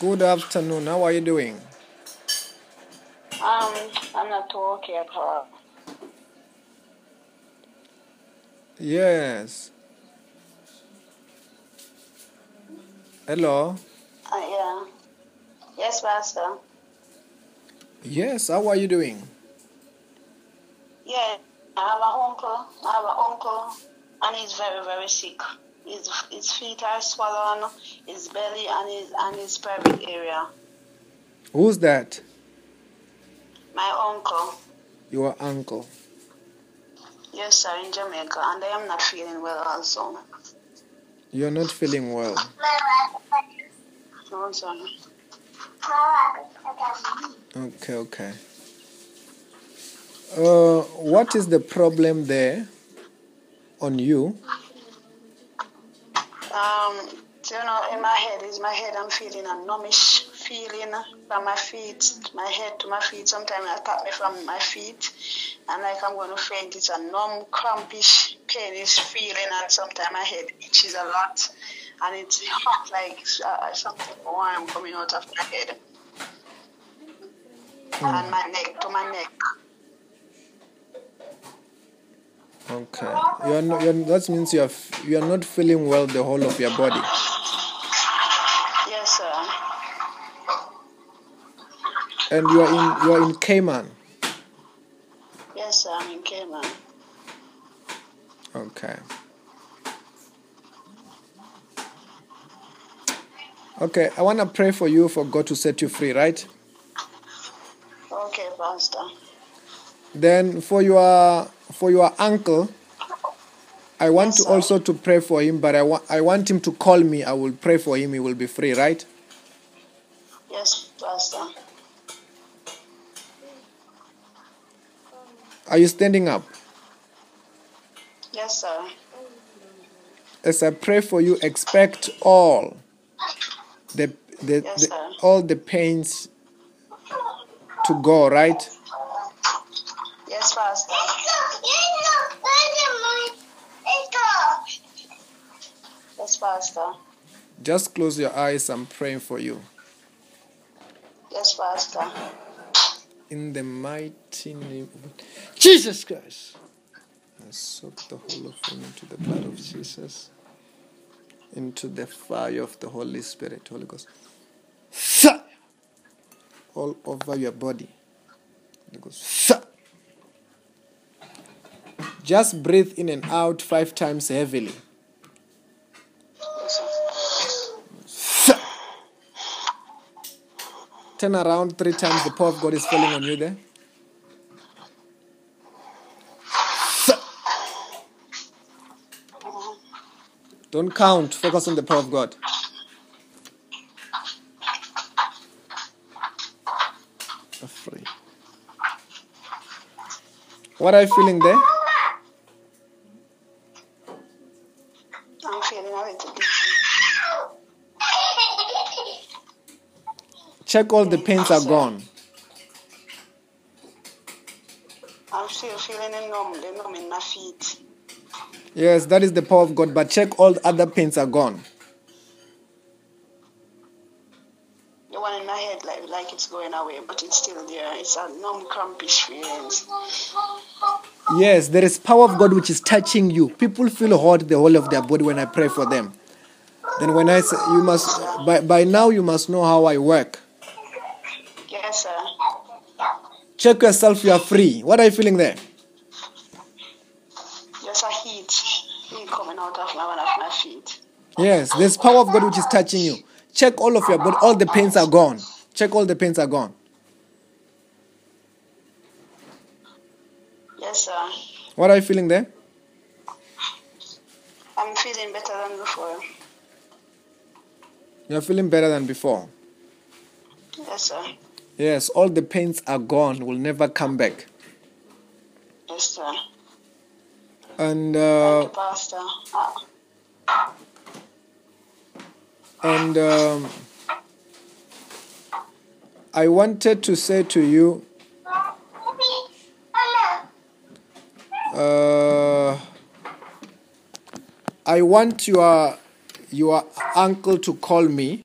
Good afternoon. How are you doing? Um, I'm not too okay at all. Yes. Hello. Uh, yeah. Yes, Pastor. Yes. How are you doing? Yeah, I have an uncle. I have an uncle, and he's very, very sick. His, his feet are swollen, his belly and his and his private area. Who's that? My uncle. Your uncle. Yes, sir, in Jamaica, and I am not feeling well also. You're not feeling well. No, sir. Okay. Okay. Uh, what is the problem there on you? Um, you know, in my head, is my head, I'm feeling a numbish feeling from my feet, my head to my feet. Sometimes it attack me from my feet, and like I'm going to faint. It's a numb, crampish, painish feeling, and sometimes my head itches a lot, and it's hot, like uh, something warm coming out of my head, and my neck to my neck. Okay. You're not, you're, that means you're you're not feeling well the whole of your body. Yes, sir. And you are in you are in Cayman. Yes, sir. I'm in Cayman. Okay. Okay, I want to pray for you for God to set you free, right? Okay, Pastor. Then for your for your uncle, I want Yes, to also to pray for him, but I want I want him to call me. I will pray for him. He will be free, right? Yes, Pastor. Are you standing up? Yes, sir. As I pray for you, expect all the the, Yes, the all the pains to go, right? Yes, Pastor. Pastor. Just close your eyes. I'm praying for you. Yes, Pastor. In the mighty name of Jesus Christ. I soak the whole of him into the blood of Jesus, into the fire of the Holy Spirit, Holy Ghost. Fire! All over your body. Holy Ghost. Fire! Just breathe in and out five times heavily. Turn around three times. The power of God is falling on you there. Don't count. Focus on the power of God. What are you feeling there? I'm feeling Check all the pains are gone. I'm still feeling numb, the numb in my feet. Yes, that is the power of God. But check all the other pains are gone. The one in my head, like like it's going away, but it's still there. It's a numb, crampish feelings. Yes, there is power of God which is touching you. People feel hot the whole of their body when I pray for them. Then when I say you must by, by now you must know how I work. Yes, sir. Check yourself, you are free. What are you feeling there? There's a heat, heat coming out of my one of my feet. Yes, there's power of God which is touching you. Check all of your body, all the pains are gone. Check all the pains are gone. Yes, sir. What are you feeling there? I'm feeling better than before. You're feeling better than before. Yes, sir. Yes, all the pains are gone, will never come back. Yes, sir. And uh, Pastor. And um, I wanted to say to you, uh, I want your your uncle to call me